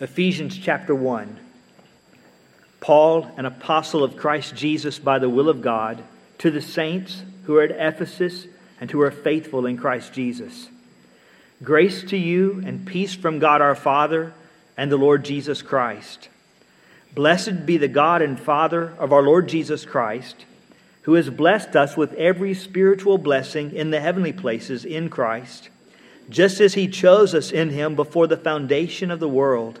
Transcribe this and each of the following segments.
Ephesians chapter 1. Paul, an apostle of Christ Jesus by the will of God, to the saints who are at Ephesus and who are faithful in Christ Jesus. Grace to you and peace from God our Father and the Lord Jesus Christ. Blessed be the God and Father of our Lord Jesus Christ, who has blessed us with every spiritual blessing in the heavenly places in Christ, just as he chose us in him before the foundation of the world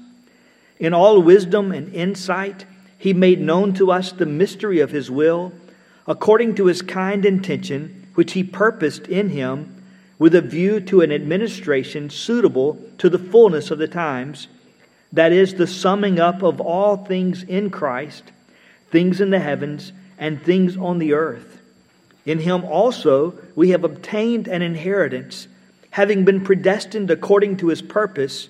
In all wisdom and insight, he made known to us the mystery of his will, according to his kind intention, which he purposed in him, with a view to an administration suitable to the fullness of the times, that is, the summing up of all things in Christ, things in the heavens and things on the earth. In him also we have obtained an inheritance, having been predestined according to his purpose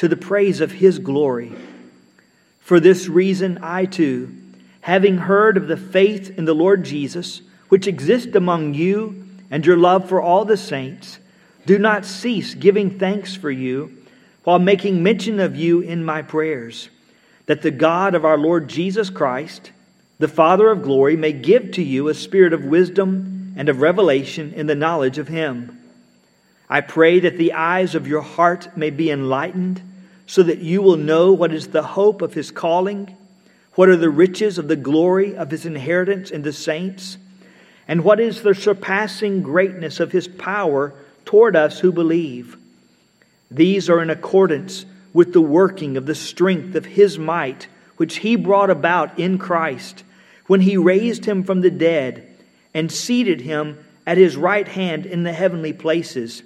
to the praise of his glory. For this reason, I too, having heard of the faith in the Lord Jesus, which exists among you, and your love for all the saints, do not cease giving thanks for you, while making mention of you in my prayers, that the God of our Lord Jesus Christ, the Father of glory, may give to you a spirit of wisdom and of revelation in the knowledge of him. I pray that the eyes of your heart may be enlightened so that you will know what is the hope of his calling, what are the riches of the glory of his inheritance in the saints, and what is the surpassing greatness of his power toward us who believe. These are in accordance with the working of the strength of his might, which he brought about in Christ when he raised him from the dead and seated him at his right hand in the heavenly places,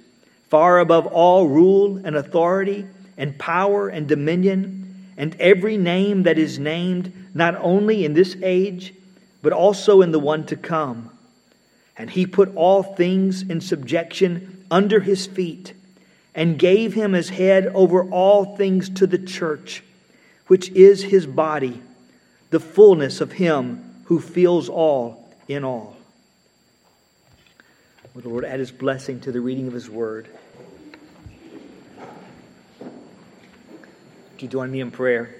far above all rule and authority and power and dominion and every name that is named, not only in this age, but also in the one to come. And he put all things in subjection under his feet and gave him as head over all things to the church, which is his body, the fullness of him who fills all in all. May the Lord add his blessing to the reading of his word. Would you join me in prayer?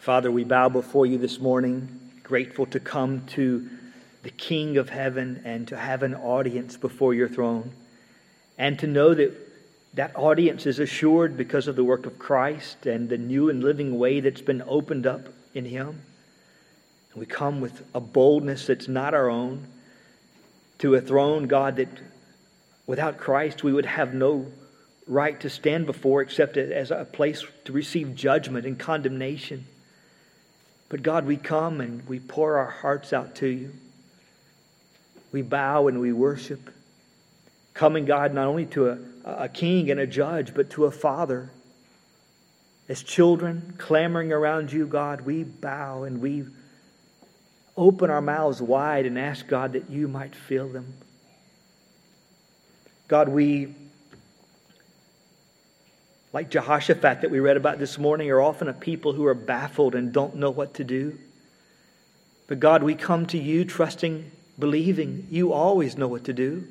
Father, we bow before you this morning, grateful to come to the King of heaven and to have an audience before your throne, and to know that that audience is assured because of the work of Christ and the new and living way that's been opened up in Him. We come with a boldness that's not our own to a throne, God, that without Christ we would have no right to stand before except as a place to receive judgment and condemnation. But God, we come and we pour our hearts out to you. We bow and we worship. Coming, God, not only to a, a king and a judge, but to a father. As children clamoring around you, God, we bow and we open our mouths wide and ask, God, that you might fill them. God, we like Jehoshaphat that we read about this morning, are often a people who are baffled and don't know what to do. But God, we come to you trusting, believing you always know what to do,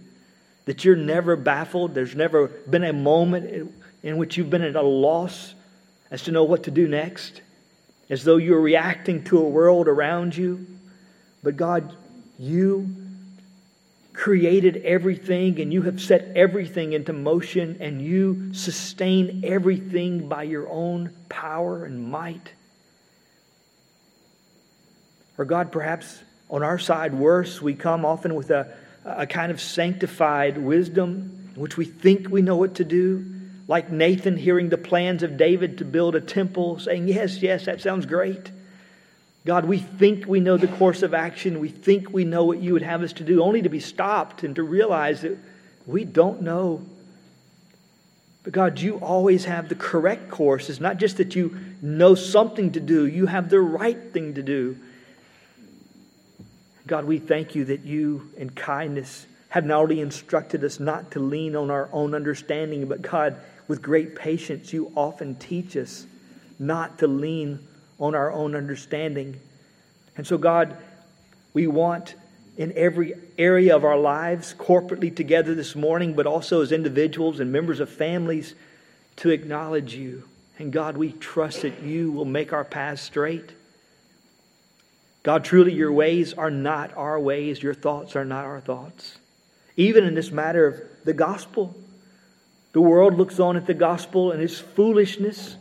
that you're never baffled. There's never been a moment in which you've been at a loss as to know what to do next, as though you're reacting to a world around you. But God, you created everything and you have set everything into motion and you sustain everything by your own power and might. Or, God, perhaps on our side, worse, we come often with a, a kind of sanctified wisdom in which we think we know what to do. Like Nathan hearing the plans of David to build a temple, saying, Yes, yes, that sounds great. God, we think we know the course of action. We think we know what you would have us to do, only to be stopped and to realize that we don't know. But God, you always have the correct course. It's not just that you know something to do, you have the right thing to do. God, we thank you that you, in kindness, have not only instructed us not to lean on our own understanding, but God, with great patience, you often teach us not to lean on our own understanding. And so, God, we want in every area of our lives, corporately together this morning, but also as individuals and members of families, to acknowledge you. And God, we trust that you will make our paths straight. God, truly, your ways are not our ways, your thoughts are not our thoughts. Even in this matter of the gospel, the world looks on at the gospel and its foolishness.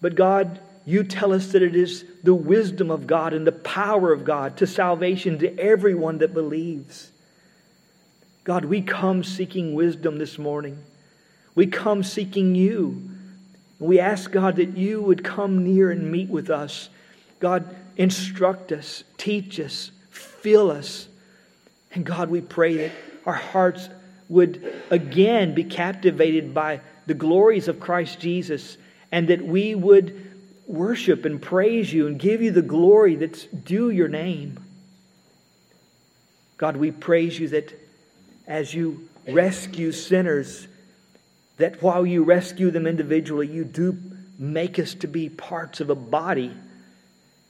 But God, you tell us that it is the wisdom of God and the power of God to salvation to everyone that believes. God, we come seeking wisdom this morning. We come seeking you. We ask, God, that you would come near and meet with us. God, instruct us, teach us, fill us. And God, we pray that our hearts would again be captivated by the glories of Christ Jesus and that we would worship and praise you and give you the glory that's due your name. God, we praise you that as you rescue sinners, that while you rescue them individually, you do make us to be parts of a body,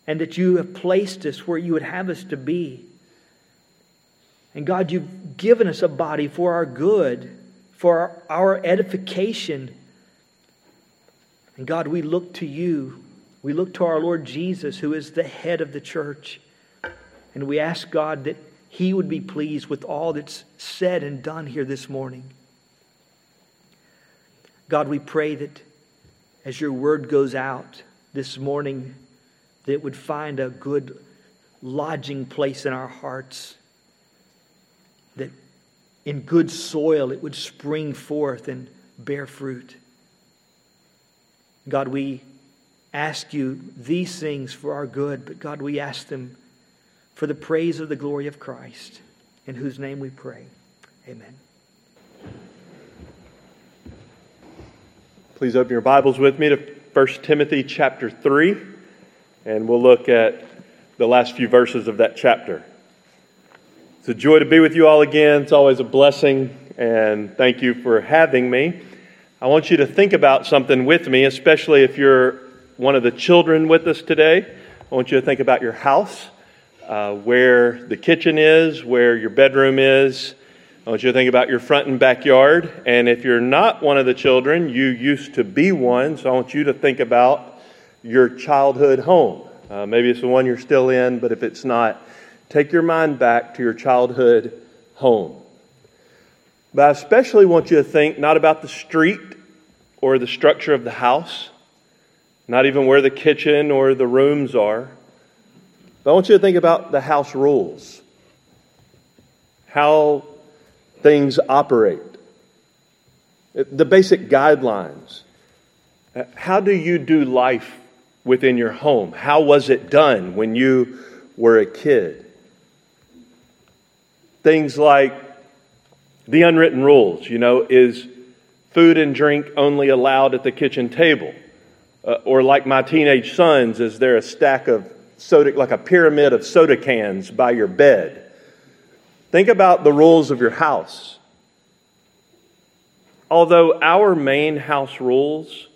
and that you have placed us where you would have us to be. And God, you've given us a body for our good, for our, edification. And God, we look to you we look to our Lord Jesus, who is the head of the church, and we ask God that He would be pleased with all that's said and done here this morning. God, we pray that as your word goes out this morning, that it would find a good lodging place in our hearts, that in good soil it would spring forth and bear fruit. God, we ask you these things for our good, but God, we ask them for the praise of the glory of Christ, in whose name we pray. Amen. Please open your Bibles with me to 1 Timothy chapter 3, and we'll look at the last few verses of that chapter. It's a joy to be with you all again. It's always a blessing, and thank you for having me. I want you to think about something with me, especially if you're one of the children with us today, I want you to think about your house, uh, where the kitchen is, where your bedroom is. I want you to think about your front and backyard. And if you're not one of the children, you used to be one, so I want you to think about your childhood home. Uh, maybe it's the one you're still in, but if it's not, take your mind back to your childhood home. But I especially want you to think not about the street or the structure of the house, not even where the kitchen or the rooms are. But I want you to think about the house rules, how things operate, the basic guidelines. How do you do life within your home? How was it done when you were a kid? Things like the unwritten rules, you know, is food and drink only allowed at the kitchen table? Uh, or like my teenage sons, is there a stack of soda, like a pyramid of soda cans by your bed? Think about the rules of your house. Although our main house rules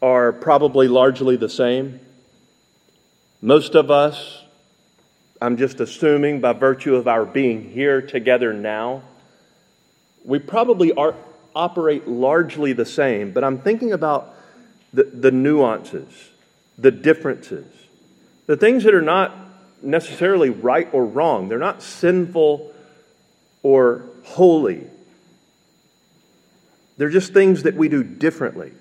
are probably largely the same, most of us, I'm just assuming by virtue of our being here together now, we probably are, operate largely the same, but I'm thinking about the, the nuances, the differences, the things that are not necessarily right or wrong. They're not sinful or holy. They're just things that we do differently.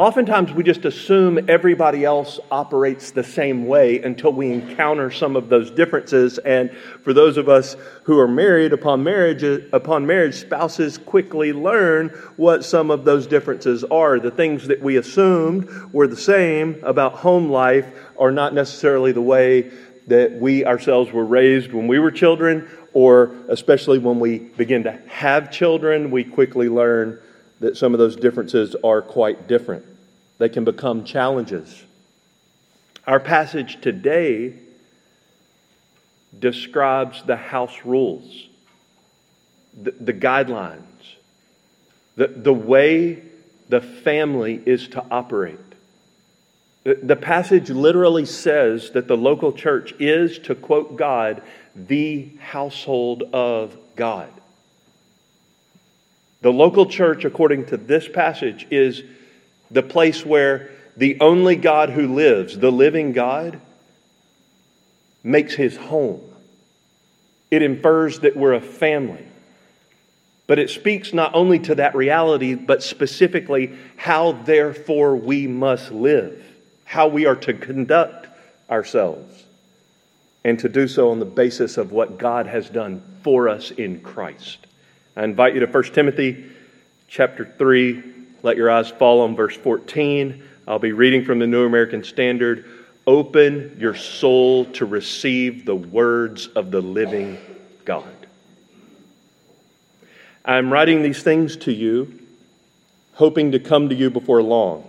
Oftentimes, we just assume everybody else operates the same way until we encounter some of those differences. And for those of us who are married, upon marriage, upon marriage, spouses quickly learn what some of those differences are. The things that we assumed were the same about home life are not necessarily the way that we ourselves were raised when we were children, or especially when we begin to have children, we quickly learn that some of those differences are quite different. They can become challenges. Our passage today describes the house rules, the, the guidelines, the, the way the family is to operate. The, the passage literally says that the local church is, to quote God, the household of God. The local church, according to this passage, is the place where the only God who lives, the living God, makes his home. It infers that we're a family. But it speaks not only to that reality, but specifically how, therefore, we must live, how we are to conduct ourselves, and to do so on the basis of what God has done for us in Christ. I invite you to 1 Timothy chapter 3. Let your eyes fall on verse 14. I'll be reading from the New American Standard. Open your soul to receive the words of the living God. I'm writing these things to you, hoping to come to you before long.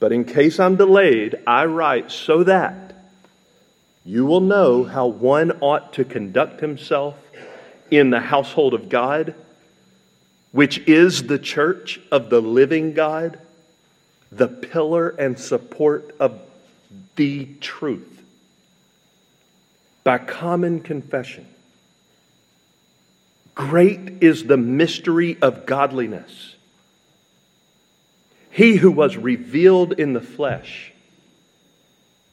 But in case I'm delayed, I write so that you will know how one ought to conduct himself in the household of God, which is the church of the living God, the pillar and support of the truth. By common confession, great is the mystery of godliness. He who was revealed in the flesh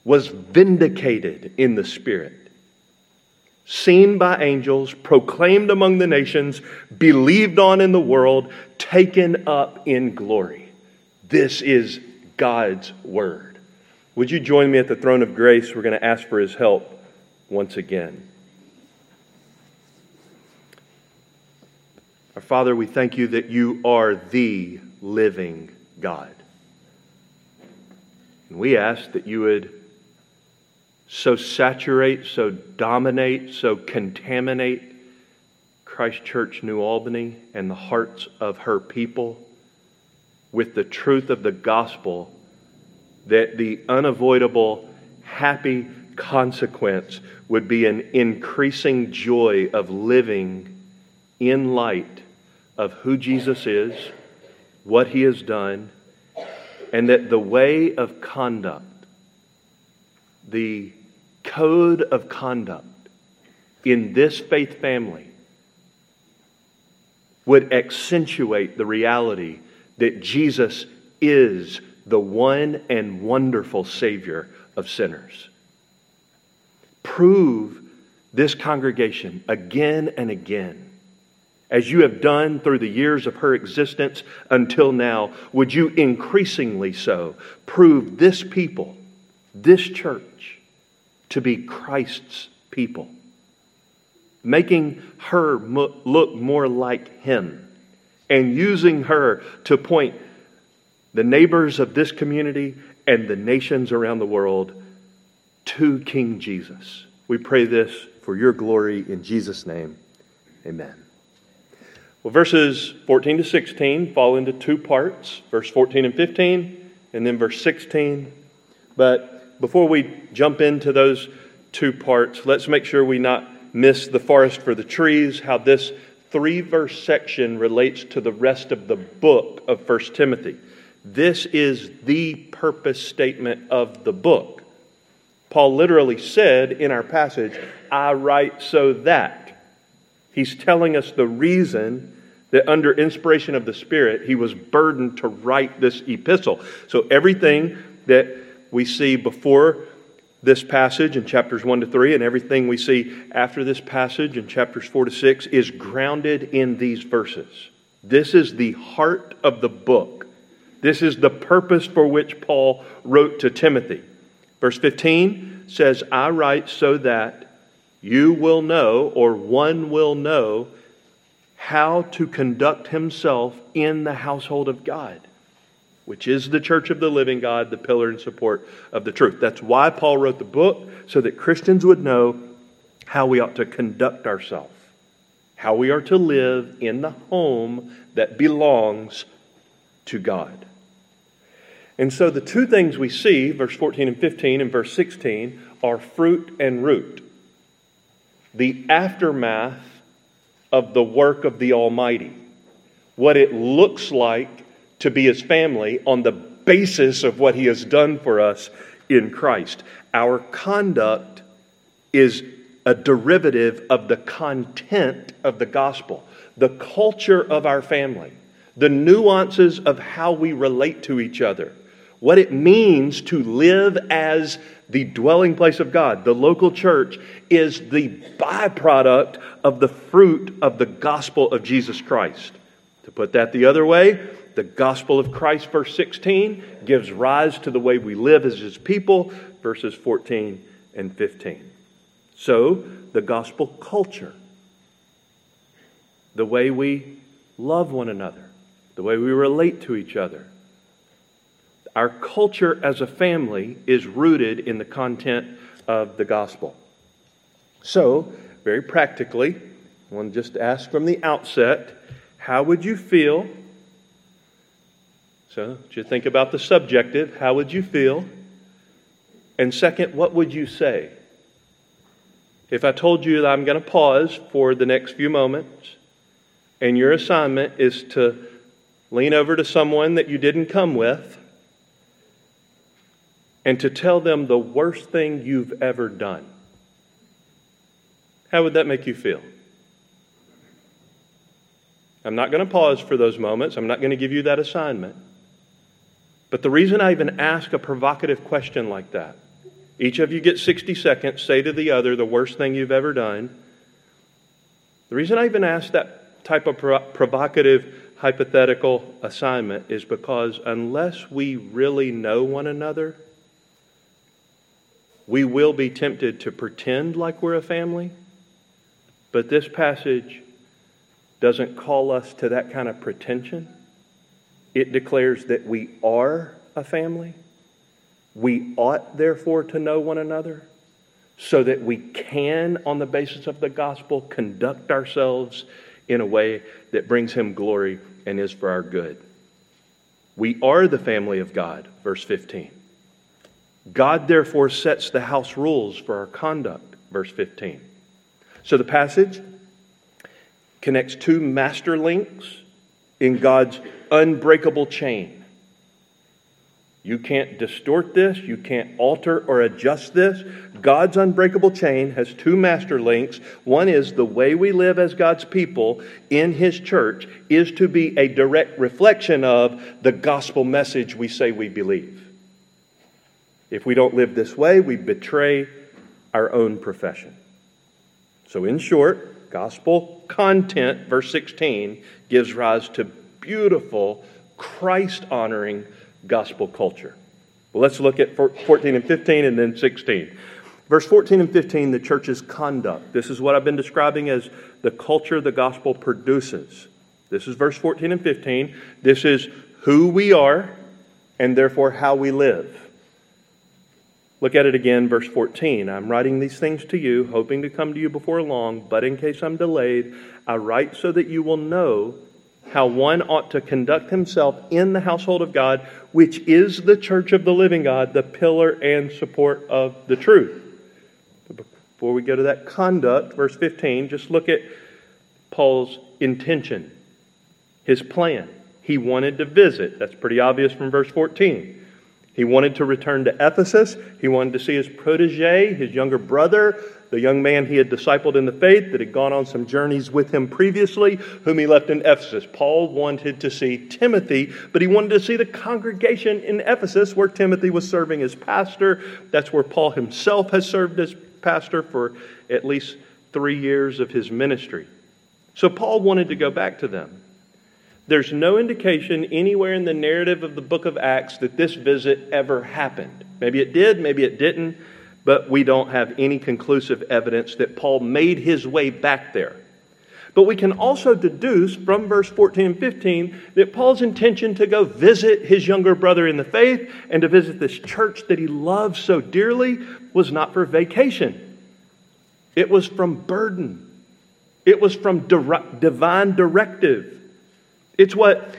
was vindicated in the spirit seen by angels, proclaimed among the nations, believed on in the world, taken up in glory. This is God's word. Would you join me at the throne of grace? We're going to ask for his help once again. Our Father, we thank you that you are the living God. And we ask that you would so saturate, so dominate, so contaminate Christ Church New Albany and the hearts of her people with the truth of the gospel that the unavoidable, happy consequence would be an increasing joy of living in light of who Jesus is, what he has done, and that the way of conduct, the code of conduct in this faith family would accentuate the reality that Jesus is the one and wonderful Savior of sinners. Prove this congregation again and again, as you have done through the years of her existence until now, would you increasingly so prove this people, this church, to be Christ's people, making her look more like Him, and using her to point the neighbors of this community and the nations around the world to King Jesus. We pray this for your glory in Jesus' name. Amen. Well, verses 14 to 16 fall into two parts verse 14 and 15, and then verse 16. But before we jump into those two parts, let's make sure we not miss the forest for the trees, how this three verse section relates to the rest of the book of 1 Timothy. This is the purpose statement of the book. Paul literally said in our passage, I write so that. He's telling us the reason that under inspiration of the Spirit, he was burdened to write this epistle. So everything that we see before this passage in chapters 1 to 3 and everything we see after this passage in chapters 4 to 6 is grounded in these verses. This is the heart of the book. This is the purpose for which Paul wrote to Timothy. Verse 15 says, I write so that you will know, or one will know, how to conduct himself in the household of God which is the church of the living God, the pillar and support of the truth. That's why Paul wrote the book, so that Christians would know how we ought to conduct ourselves, how we are to live in the home that belongs to God. And so the two things we see, verse 14 and 15 and verse 16, are fruit and root. The aftermath of the work of the Almighty. What it looks like to be his family on the basis of what he has done for us in Christ. Our conduct is a derivative of the content of the gospel, the culture of our family, the nuances of how we relate to each other, what it means to live as the dwelling place of God. The local church is the byproduct of the fruit of the gospel of Jesus Christ. To put that the other way, the gospel of Christ, verse 16, gives rise to the way we live as his people, verses 14 and 15. So, the gospel culture, the way we love one another, the way we relate to each other. Our culture as a family is rooted in the content of the gospel. So, very practically, I want to just ask from the outset how would you feel so, just think about the subjective. How would you feel? And second, what would you say? If I told you that I'm going to pause for the next few moments, and your assignment is to lean over to someone that you didn't come with and to tell them the worst thing you've ever done, how would that make you feel? I'm not going to pause for those moments. I'm not going to give you that assignment. But the reason I even ask a provocative question like that, each of you get 60 seconds, say to the other the worst thing you've ever done. The reason I even ask that type of provocative hypothetical assignment is because unless we really know one another, we will be tempted to pretend like we're a family. But this passage doesn't call us to that kind of pretension. It declares that we are a family. We ought, therefore, to know one another so that we can, on the basis of the gospel, conduct ourselves in a way that brings Him glory and is for our good. We are the family of God, verse 15. God, therefore, sets the house rules for our conduct, verse 15. So the passage connects two master links in God's unbreakable chain. You can't distort this, you can't alter or adjust this. God's unbreakable chain has two master links. One is the way we live as God's people in His church is to be a direct reflection of the gospel message we say we believe. If we don't live this way, we betray our own profession. So, in short, gospel content, verse 16, gives rise to beautiful, Christ honoring gospel culture. Well, let's look at 14 and 15 and then 16. Verse 14 and 15, the church's conduct. This is what I've been describing as the culture the gospel produces. This is verse 14 and 15. This is who we are and therefore how we live. Look at it again, verse 14. I'm writing these things to you, hoping to come to you before long, but in case I'm delayed, I write so that you will know how one ought to conduct himself in the household of God, which is the church of the living God, the pillar and support of the truth. Before we go to that conduct, verse 15, just look at Paul's intention, his plan. He wanted to visit. That's pretty obvious from verse 14. He wanted to return to Ephesus. He wanted to see his protege, his younger brother, the young man he had discipled in the faith that had gone on some journeys with him previously, whom he left in Ephesus. Paul wanted to see Timothy, but he wanted to see the congregation in Ephesus where Timothy was serving as pastor. That's where Paul himself has served as pastor for at least three years of his ministry. So Paul wanted to go back to them. There's no indication anywhere in the narrative of the book of Acts that this visit ever happened. Maybe it did, maybe it didn't, but we don't have any conclusive evidence that Paul made his way back there. But we can also deduce from verse 14 and 15 that Paul's intention to go visit his younger brother in the faith and to visit this church that he loves so dearly was not for vacation. It was from burden. It was from divine directive. It's what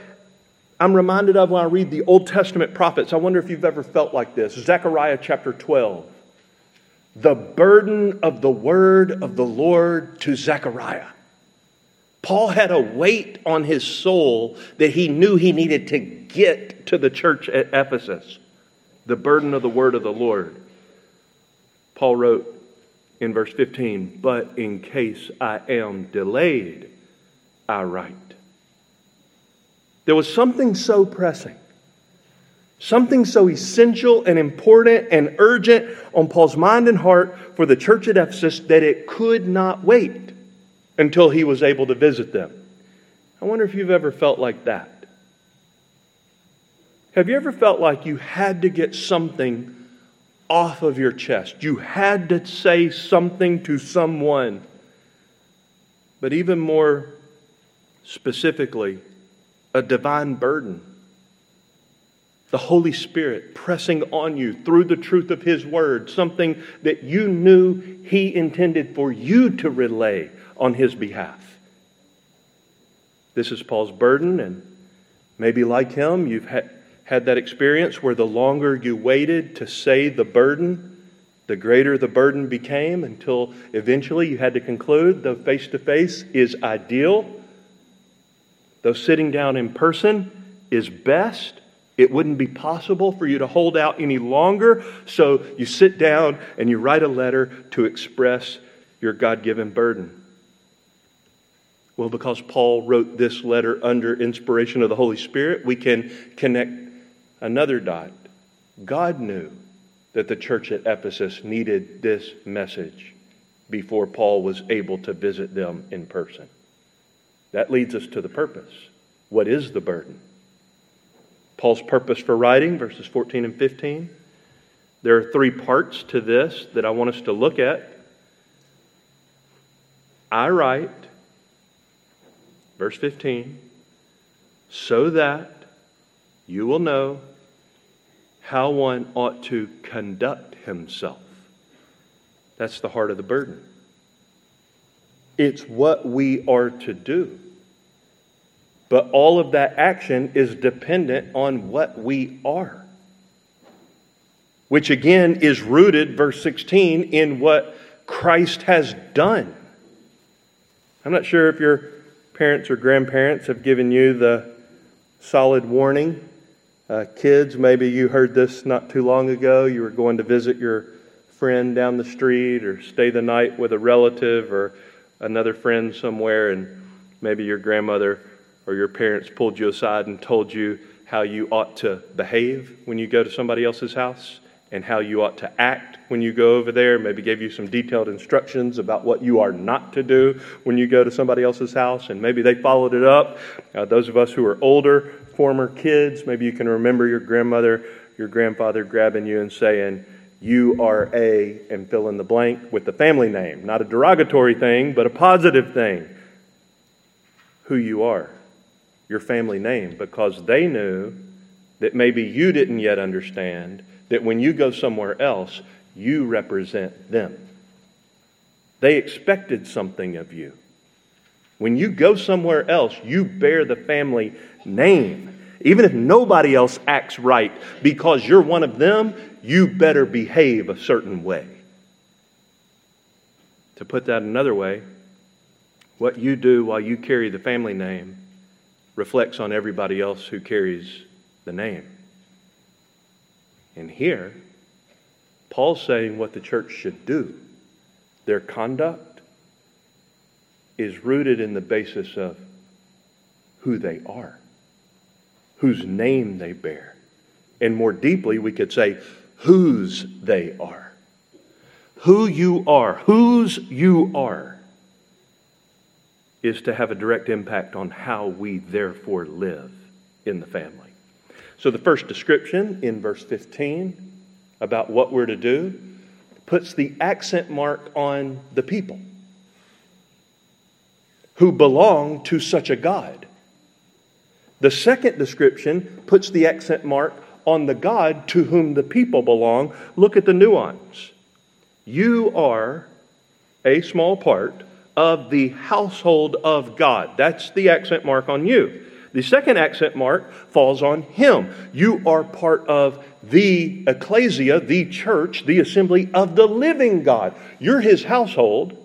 I'm reminded of when I read the Old Testament prophets. I wonder if you've ever felt like this. Zechariah chapter 12. The burden of the word of the Lord to Zechariah. Paul had a weight on his soul that he knew he needed to get to the church at Ephesus. The burden of the word of the Lord. Paul wrote in verse 15, But in case I am delayed, I write. There was something so pressing, something so essential and important and urgent on Paul's mind and heart for the church at Ephesus that it could not wait until he was able to visit them. I wonder if you've ever felt like that. Have you ever felt like you had to get something off of your chest? You had to say something to someone. But even more specifically, a divine burden. The Holy Spirit pressing on you through the truth of His Word, something that you knew He intended for you to relay on His behalf. This is Paul's burden, and maybe like him, you've ha- had that experience where the longer you waited to say the burden, the greater the burden became until eventually you had to conclude, the face to face is ideal, Though sitting down in person is best, it wouldn't be possible for you to hold out any longer. So you sit down and you write a letter to express your God given burden. Well, because Paul wrote this letter under inspiration of the Holy Spirit, we can connect another dot. God knew that the church at Ephesus needed this message before Paul was able to visit them in person. That leads us to the purpose. What is the burden? Paul's purpose for writing, verses 14 and 15. There are three parts to this that I want us to look at. I write, verse 15, so that you will know how one ought to conduct himself. That's the heart of the burden. It's what we are to do. But all of that action is dependent on what we are. Which again is rooted, verse 16, in what Christ has done. I'm not sure if your parents or grandparents have given you the solid warning. Uh, kids, maybe you heard this not too long ago. You were going to visit your friend down the street or stay the night with a relative or another friend somewhere, and maybe your grandmother or your parents pulled you aside and told you how you ought to behave when you go to somebody else's house and how you ought to act when you go over there, maybe gave you some detailed instructions about what you are not to do when you go to somebody else's house, and maybe they followed it up. Uh, those of us who are older, former kids, maybe you can remember your grandmother, your grandfather grabbing you and saying, You are a, and fill in the blank with the family name. Not a derogatory thing, but a positive thing. Who you are your family name because they knew that maybe you didn't yet understand that when you go somewhere else, you represent them. They expected something of you. When you go somewhere else, you bear the family name. Even if nobody else acts right because you're one of them, you better behave a certain way. To put that another way, what you do while you carry the family name reflects on everybody else who carries the name. And here, Paul's saying what the church should do. Their conduct is rooted in the basis of who they are, whose name they bear. And more deeply, we could say whose they are. Who you are, whose you are, is to have a direct impact on how we therefore live in the family. So, the first description in verse 15 about what we're to do puts the accent mark on the people who belong to such a God. The second description puts the accent mark on the God to whom the people belong. Look at the nuance. You are a small part of the household of God. That's the accent mark on you. The second accent mark falls on him. You are part of the ecclesia, the church, the assembly of the living God. You're his household,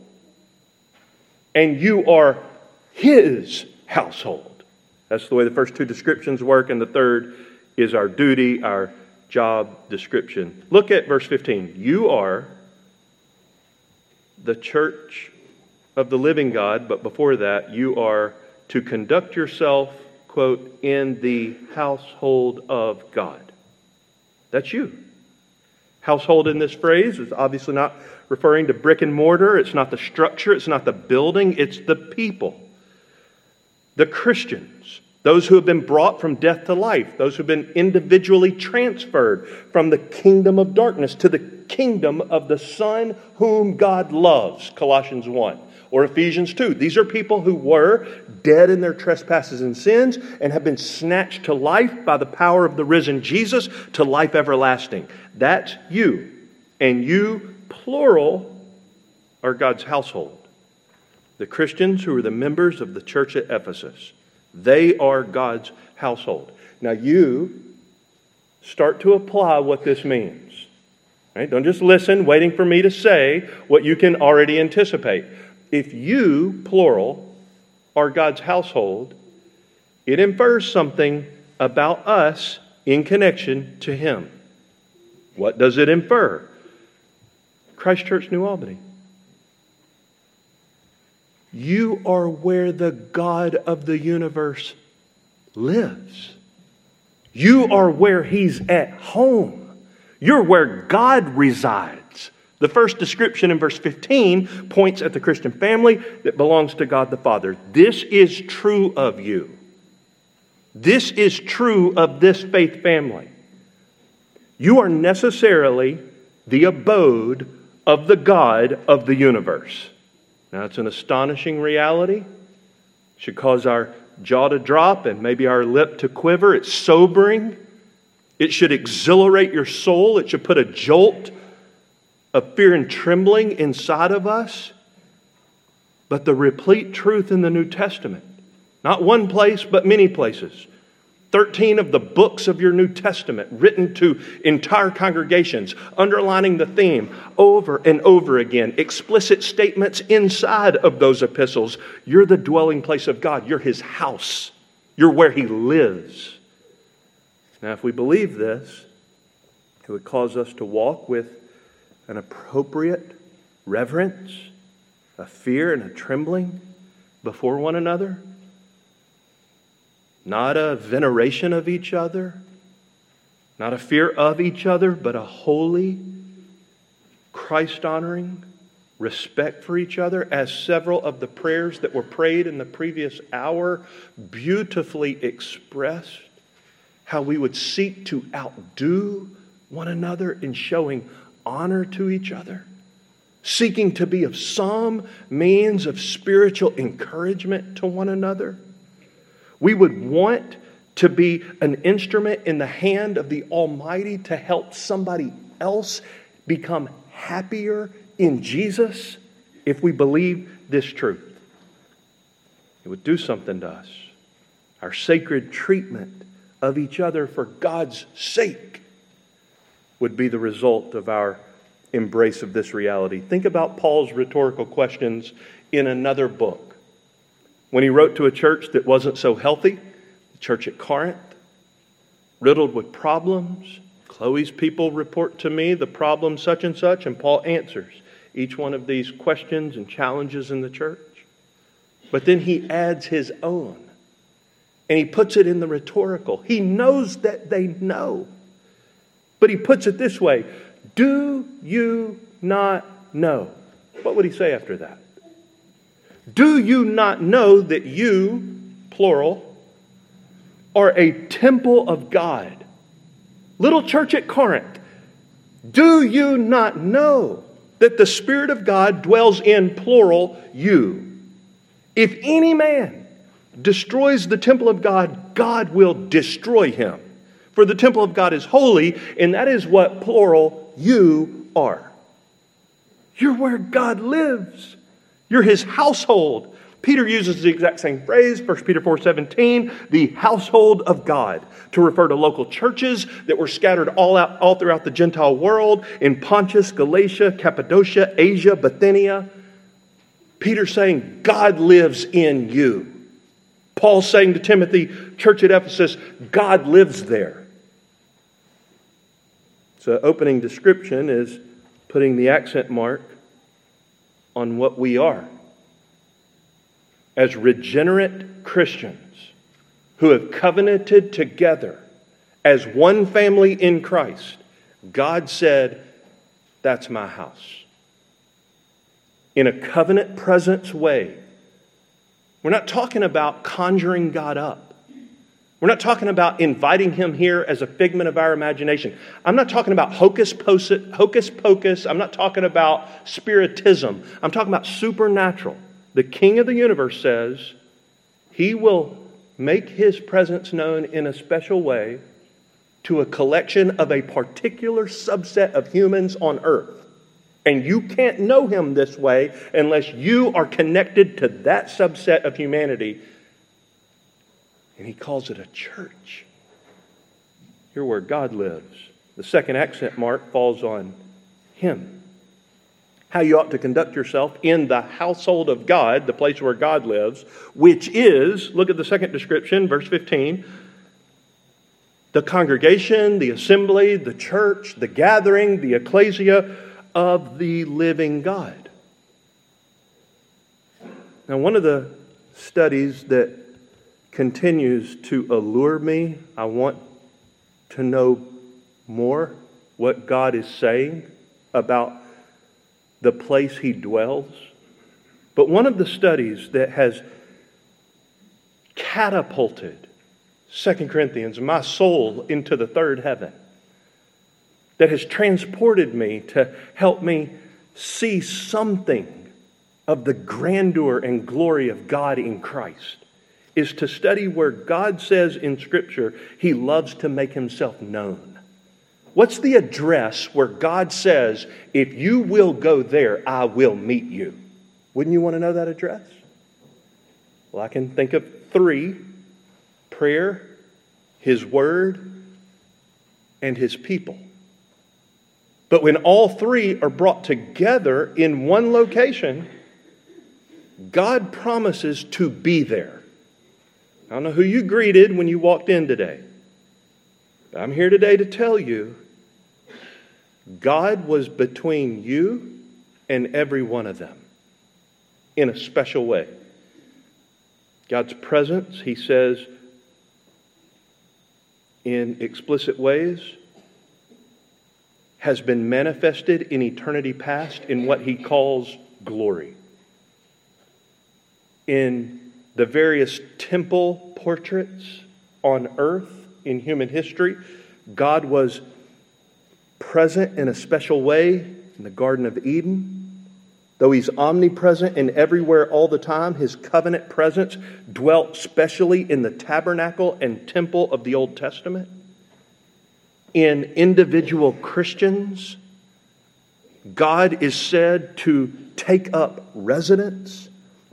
and you are his household. That's the way the first two descriptions work, and the third is our duty, our job description. Look at verse 15. You are the church of the living God, but before that, you are to conduct yourself, quote, in the household of God. That's you. Household in this phrase is obviously not referring to brick and mortar, it's not the structure, it's not the building, it's the people. The Christians, those who have been brought from death to life, those who have been individually transferred from the kingdom of darkness to the kingdom of the Son whom God loves, Colossians 1 or Ephesians 2. These are people who were dead in their trespasses and sins and have been snatched to life by the power of the risen Jesus to life everlasting. That's you. And you, plural, are God's household. The Christians who are the members of the church at Ephesus, they are God's household. Now, you start to apply what this means. Right? Don't just listen, waiting for me to say what you can already anticipate if you, plural, are God's household, it infers something about us in connection to Him. What does it infer? Christ Church New Albany. You are where the God of the universe lives. You are where He's at home. You're where God resides. The first description in verse 15 points at the Christian family that belongs to God the Father. This is true of you. This is true of this faith family. You are necessarily the abode of the God of the universe. Now, it's an astonishing reality. It should cause our jaw to drop and maybe our lip to quiver. It's sobering. It should exhilarate your soul. It should put a jolt of fear and trembling inside of us, but the replete truth in the New Testament. Not one place, but many places. 13 of the books of your New Testament written to entire congregations, underlining the theme over and over again. Explicit statements inside of those epistles. You're the dwelling place of God, you're His house, you're where He lives. Now, if we believe this, it would cause us to walk with an appropriate reverence, a fear and a trembling before one another, not a veneration of each other, not a fear of each other, but a holy, Christ honoring respect for each other, as several of the prayers that were prayed in the previous hour beautifully expressed how we would seek to outdo one another in showing honor to each other, seeking to be of some means of spiritual encouragement to one another. We would want to be an instrument in the hand of the Almighty to help somebody else become happier in Jesus if we believe this truth. It would do something to us. Our sacred treatment of each other for God's sake would be the result of our embrace of this reality. Think about Paul's rhetorical questions in another book. When he wrote to a church that wasn't so healthy, the church at Corinth, riddled with problems, Chloe's people report to me the problem such and such, and Paul answers each one of these questions and challenges in the church. But then he adds his own, and he puts it in the rhetorical. He knows that they know, but he puts it this way Do you not know? What would he say after that? Do you not know that you, plural, are a temple of God? Little church at Corinth, do you not know that the Spirit of God dwells in plural you? If any man destroys the temple of God, God will destroy him. For the temple of God is holy, and that is what plural you are. You're where God lives. You're his household. Peter uses the exact same phrase, 1 Peter 4:17, the household of God, to refer to local churches that were scattered all out all throughout the Gentile world in Pontus, Galatia, Cappadocia, Asia, Bithynia. Peter saying, God lives in you. Paul saying to Timothy, church at Ephesus, God lives there. So, opening description is putting the accent mark on what we are as regenerate Christians who have covenanted together as one family in Christ, God said, That's my house. In a covenant presence way. We're not talking about conjuring God up. We're not talking about inviting him here as a figment of our imagination. I'm not talking about hocus pocus. I'm not talking about spiritism. I'm talking about supernatural the King of the universe says he will make his presence known in a special way to a collection of a particular subset of humans on earth. And you can't know him this way unless you are connected to that subset of humanity. And he calls it a church. Here where God lives. The second accent mark falls on him how you ought to conduct yourself in the household of God, the place where God lives, which is, look at the second description, verse 15, the congregation, the assembly, the church, the gathering, the ecclesia of the living God. Now, one of the studies that continues to allure me, I want to know more what God is saying about the place he dwells. But one of the studies that has catapulted 2 Corinthians, my soul, into the third heaven, that has transported me to help me see something of the grandeur and glory of God in Christ, is to study where God says in Scripture he loves to make himself known. What's the address where God says, if you will go there, I will meet you? Wouldn't you want to know that address? Well, I can think of three prayer, His Word, and His people. But when all three are brought together in one location, God promises to be there. I don't know who you greeted when you walked in today. I'm here today to tell you God was between you and every one of them in a special way. God's presence, he says, in explicit ways, has been manifested in eternity past in what he calls glory. In the various temple portraits on earth in human history, God was present in a special way in the Garden of Eden. Though he's omnipresent and everywhere all the time, his covenant presence dwelt specially in the tabernacle and temple of the Old Testament. In individual Christians, God is said to take up residence.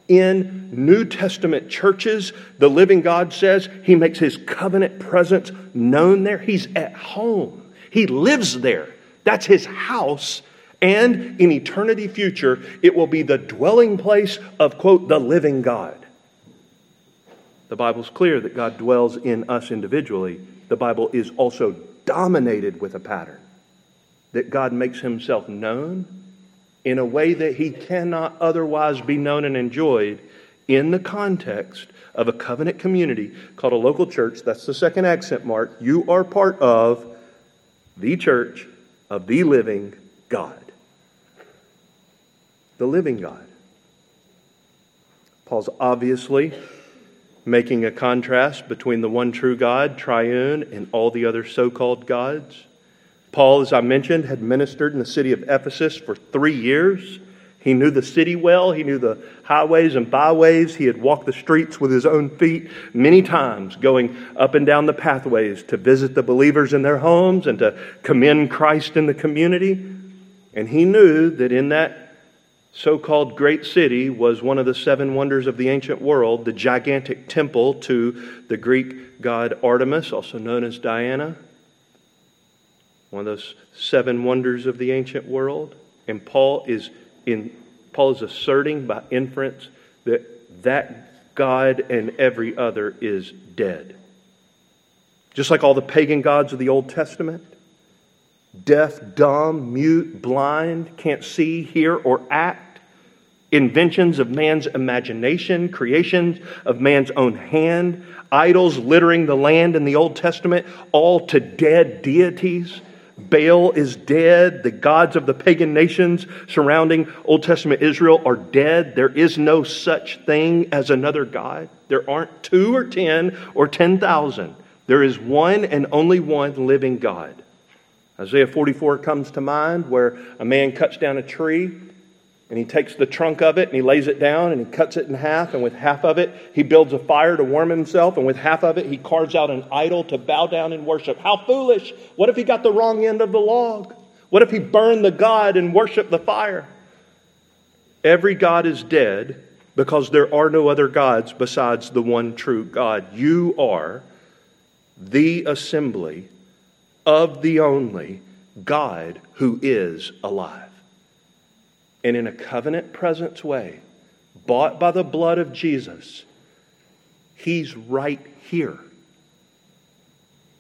In New Testament churches, the living God says he makes his covenant presence known there. He's at home. He lives there. That's his house. And in eternity future, it will be the dwelling place of, quote, the living God. The Bible's clear that God dwells in us individually. The Bible is also dominated with a pattern that God makes himself known in a way that he cannot otherwise be known and enjoyed in the context of a covenant community called a local church. That's the second accent mark. You are part of the church of the living God. The living God. Paul's obviously making a contrast between the one true God, triune, and all the other so called gods. Paul, as I mentioned, had ministered in the city of Ephesus for three years. He knew the city well. He knew the highways and byways. He had walked the streets with his own feet many times, going up and down the pathways to visit the believers in their homes and to commend Christ in the community. And he knew that in that so called great city was one of the seven wonders of the ancient world, the gigantic temple to the Greek god Artemis, also known as Diana. One of those seven wonders of the ancient world. And Paul is in Paul is asserting by inference that that God and every other is dead. Just like all the pagan gods of the Old Testament deaf, dumb, mute, blind, can't see, hear, or act, inventions of man's imagination, creations of man's own hand, idols littering the land in the Old Testament, all to dead deities Baal is dead. The gods of the pagan nations surrounding Old Testament Israel are dead. There is no such thing as another God. There aren't two or ten or ten thousand. There is one and only one living God. Isaiah 44 comes to mind where a man cuts down a tree and he takes the trunk of it and he lays it down and he cuts it in half. And with half of it, he builds a fire to warm himself. And with half of it, he carves out an idol to bow down and worship. How foolish! What if he got the wrong end of the log? What if he burned the God and worshiped the fire? Every God is dead because there are no other gods besides the one true God. You are the assembly of the only God who is alive and in a covenant presence way, bought by the blood of Jesus, He's right here,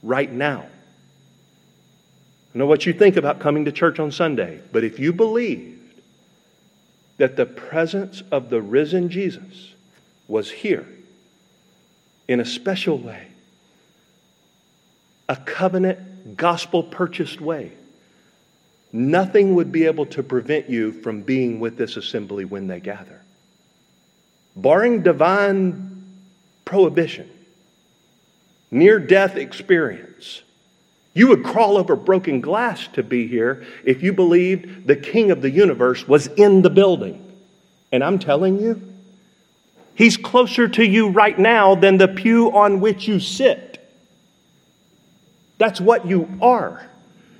right now. I know what you think about coming to church on Sunday, but if you believed that the presence of the risen Jesus was here in a special way, a covenant, gospel purchased way, nothing would be able to prevent you from being with this assembly when they gather. Barring divine prohibition, near death experience, you would crawl over broken glass to be here if you believed the king of the universe was in the building. And I'm telling you, he's closer to you right now than the pew on which you sit. That's what you are.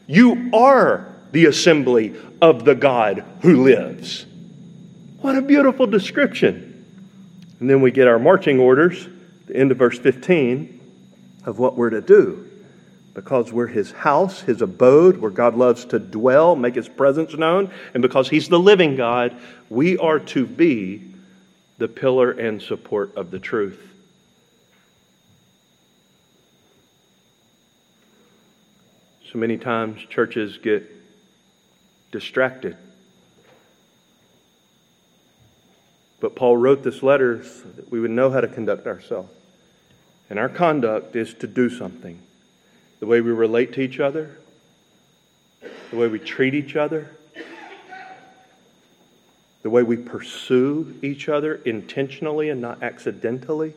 You are the assembly of the God who lives. What a beautiful description. And then we get our marching orders, the end of verse 15, of what we're to do. Because we're his house, his abode, where God loves to dwell, make his presence known, and because he's the living God, we are to be the pillar and support of the truth. So many times churches get distracted. But Paul wrote this letter so that we would know how to conduct ourselves. And our conduct is to do something. The way we relate to each other, the way we treat each other, the way we pursue each other intentionally and not accidentally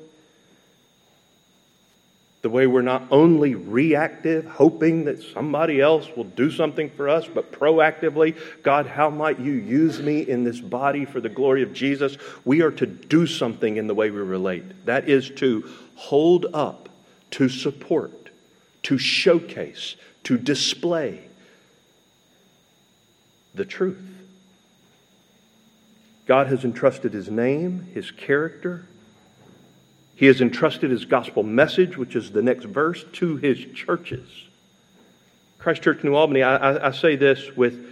the way we're not only reactive, hoping that somebody else will do something for us, but proactively, God, how might you use me in this body for the glory of Jesus? We are to do something in the way we relate. That is to hold up, to support, to showcase, to display the truth. God has entrusted his name, his character, he has entrusted his gospel message, which is the next verse, to his churches. Christ Church New Albany, I, I, say this with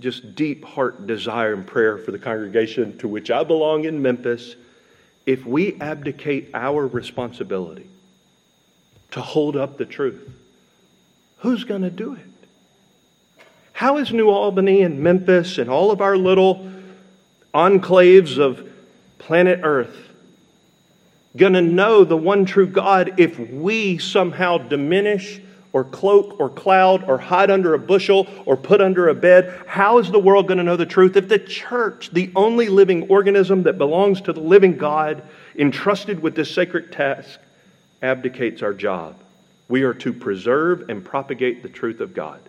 just deep heart desire and prayer for the congregation to which I belong in Memphis. If we abdicate our responsibility to hold up the truth, who's going to do it? How is New Albany and Memphis and all of our little enclaves of planet Earth going to know the one true God if we somehow diminish or cloak or cloud or hide under a bushel or put under a bed? How is the world going to know the truth if the church, the only living organism that belongs to the living God, entrusted with this sacred task, abdicates our job? We are to preserve and propagate the truth of God.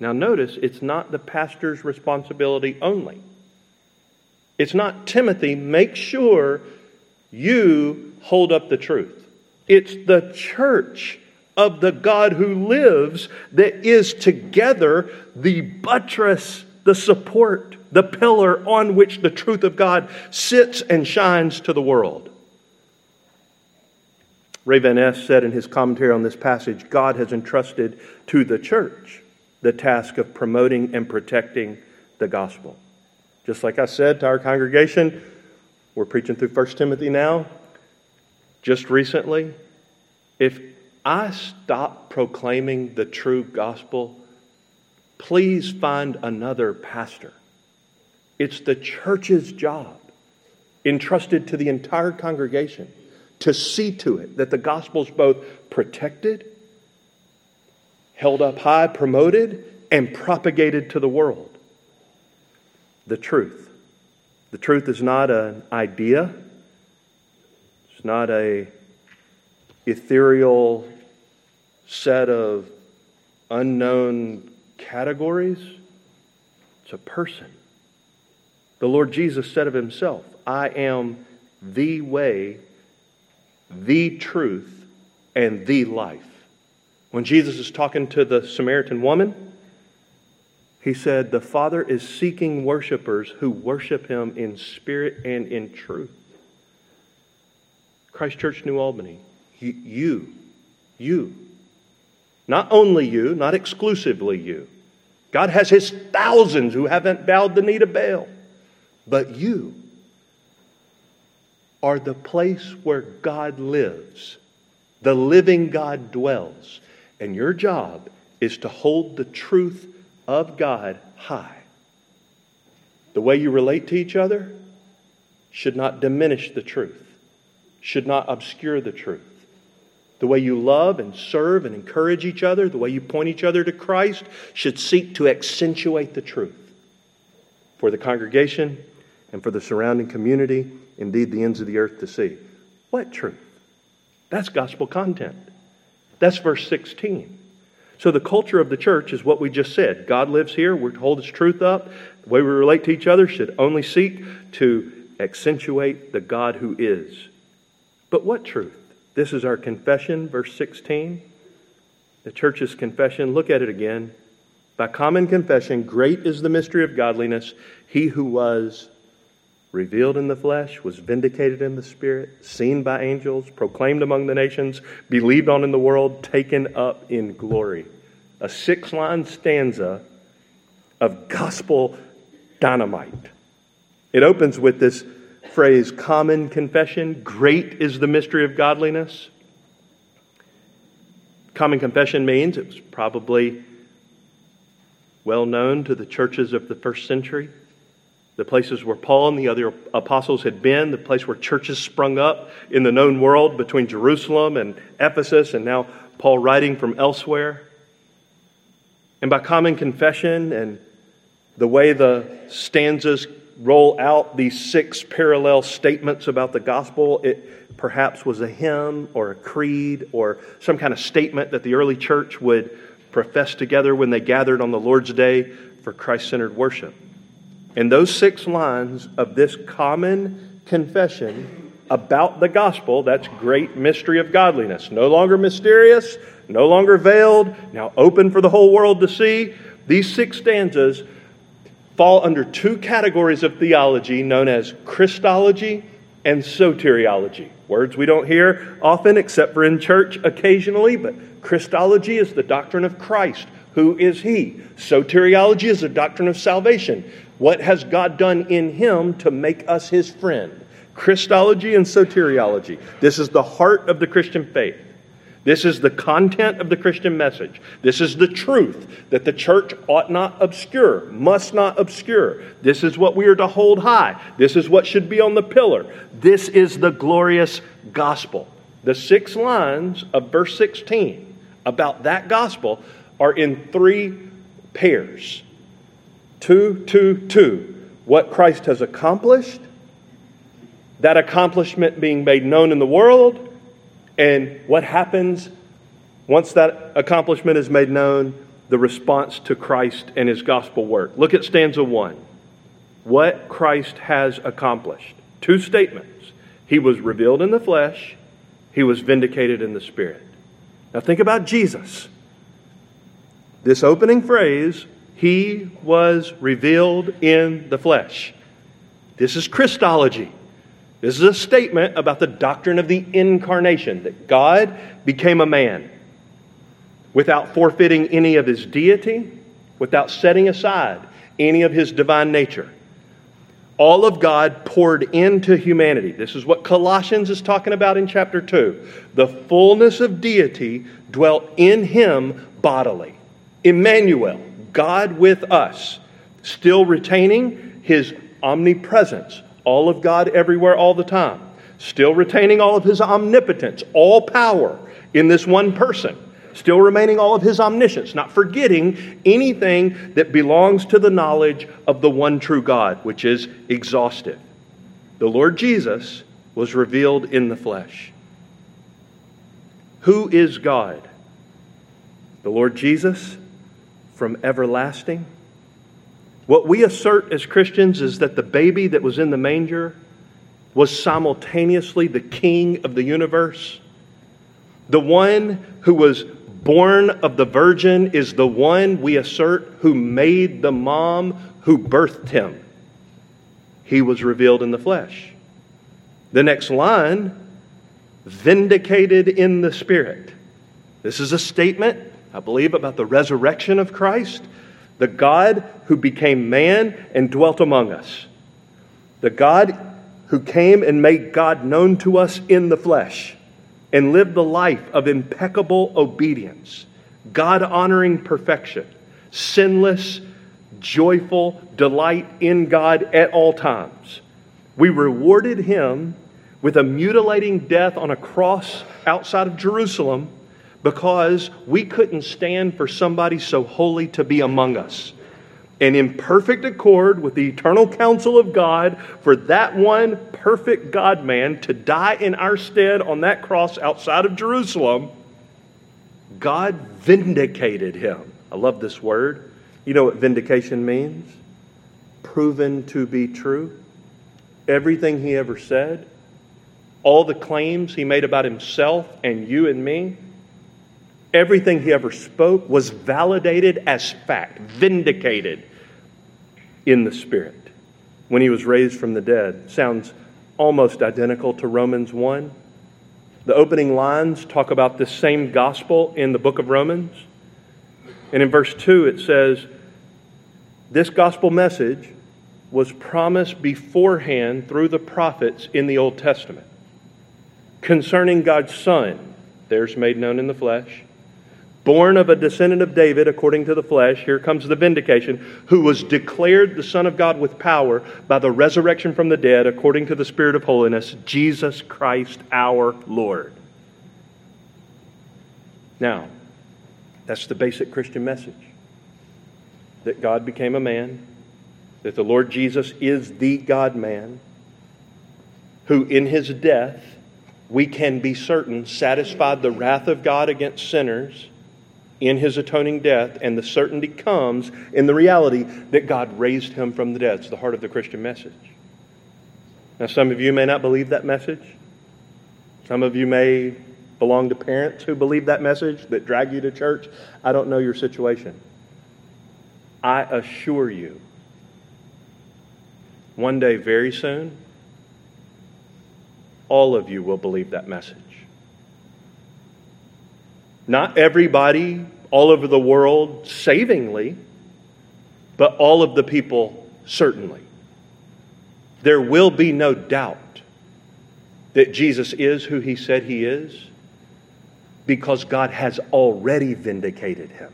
Now, notice it's not the pastor's responsibility only. It's not Timothy, make sure you hold up the truth. It's the church of the God who lives that is together the buttress, the support, the pillar on which the truth of God sits and shines to the world. Ray Van Neste said in his commentary on this passage God has entrusted to the church the task of promoting and protecting the gospel. Just like I said to our congregation, we're preaching through 1 Timothy now. Just recently, if I stop proclaiming the true gospel, please find another pastor. It's the church's job, entrusted to the entire congregation, to see to it that the gospel is both protected, held up high, promoted, and propagated to the world. The truth. The truth is not an idea. It's not a ethereal set of unknown categories. It's a person. The Lord Jesus said of himself, I am the way, the truth, and the life. When Jesus is talking to the Samaritan woman, he said, The Father is seeking worshipers who worship him in spirit and in truth. Christ Church New Albany, you, you, not only you, not exclusively you. God has his thousands who haven't bowed the knee to Baal. But you are the place where God lives. The living God dwells. And your job is to hold the truth of God high. The way you relate to each other should not diminish the truth, should not obscure the truth. The way you love and serve and encourage each other, the way you point each other to Christ, should seek to accentuate the truth for the congregation and for the surrounding community, indeed the ends of the earth to see. What truth? That's gospel content. That's verse 16. So, the culture of the church is what we just said. God lives here. We're hold His truth up. The way we relate to each other should only seek to accentuate the God who is. But what truth? This is our confession, verse 16. The church's confession. Look at it again. By common confession, great is the mystery of godliness. He who was revealed in the flesh, was vindicated in the spirit, seen by angels, proclaimed among the nations, believed on in the world, taken up in glory. A six line stanza of gospel dynamite. It opens with this phrase common confession great is the mystery of godliness. Common confession means it was probably well known to the churches of the first century the places where Paul and the other apostles had been, the place where churches sprung up in the known world between Jerusalem and Ephesus, and now Paul writing from elsewhere. And by common confession and the way the stanzas roll out these six parallel statements about the gospel, it perhaps was a hymn or a creed or some kind of statement that the early church would profess together when they gathered on the Lord's day for Christ centered worship. And those six lines of this common confession about the gospel, that's great mystery of godliness. No longer mysterious, no longer veiled, now open for the whole world to see. These six stanzas fall under two categories of theology known as Christology and soteriology. Words we don't hear often except for in church occasionally, but Christology is the doctrine of Christ. Who is He? Soteriology is the doctrine of salvation. What has God done in him to make us his friend? Christology and soteriology. This is the heart of the Christian faith. This is the content of the Christian message. This is the truth that the church ought not obscure, must not obscure. This is what we are to hold high. This is what should be on the pillar. This is the glorious gospel. The six lines of verse 16 about that gospel are in three pairs two, two, two. What Christ has accomplished, that accomplishment being made known in the world, and what happens once that accomplishment is made known, the response to Christ and his gospel work. Look at stanza one. What Christ has accomplished. Two statements. He was revealed in the flesh, he was vindicated in the spirit. Now think about Jesus. This opening phrase, he was revealed in the flesh. This is Christology. This is a statement about the doctrine of the incarnation, that God became a man without forfeiting any of his deity, without setting aside any of his divine nature. All of God poured into humanity. This is what Colossians is talking about in chapter 2. The fullness of deity dwelt in him bodily. Emmanuel, God with us, still retaining his omnipresence, all of God everywhere, all the time, still retaining all of his omnipotence, all power in this one person, still remaining all of his omniscience, not forgetting anything that belongs to the knowledge of the one true God, which is exhaustive. The Lord Jesus was revealed in the flesh. Who is God? The Lord Jesus from everlasting what we assert as Christians is that the baby that was in the manger was simultaneously the king of the universe. The one who was born of the virgin is the one we assert who made the mom who birthed him. He was revealed in the flesh. The next line, vindicated in the spirit. This is a statement, I believe, about the resurrection of Christ the God who became man and dwelt among us, the God who came and made God known to us in the flesh and lived the life of impeccable obedience, God honoring perfection, sinless, joyful delight in God at all times. We rewarded him with a mutilating death on a cross outside of Jerusalem because we couldn't stand for somebody so holy to be among us. And in perfect accord with the eternal counsel of God, for that one perfect God man to die in our stead on that cross outside of Jerusalem, God vindicated him. I love this word. You know what vindication means? Proven to be true. Everything he ever said, all the claims he made about himself and you and me, Everything he ever spoke was validated as fact, vindicated in the Spirit when he was raised from the dead. Sounds almost identical to Romans 1. The opening lines talk about the same gospel in the book of Romans. And in verse 2, it says, This gospel message was promised beforehand through the prophets in the Old Testament concerning God's Son, there's made known in the flesh born of a descendant of David according to the flesh, here comes the vindication, who was declared the Son of God with power by the resurrection from the dead according to the Spirit of holiness, Jesus Christ our Lord. Now, that's the basic Christian message that God became a man, that the Lord Jesus is the God man, who in his death we can be certain satisfied the wrath of God against sinners in his atoning death, and the certainty comes in the reality that God raised him from the dead. It's the heart of the Christian message. Now, some of you may not believe that message. Some of you may belong to parents who believe that message that drag you to church. I don't know your situation. I assure you, one day very soon, all of you will believe that message. Not everybody all over the world savingly, but all of the people certainly. There will be no doubt that Jesus is who he said he is, because God has already vindicated him.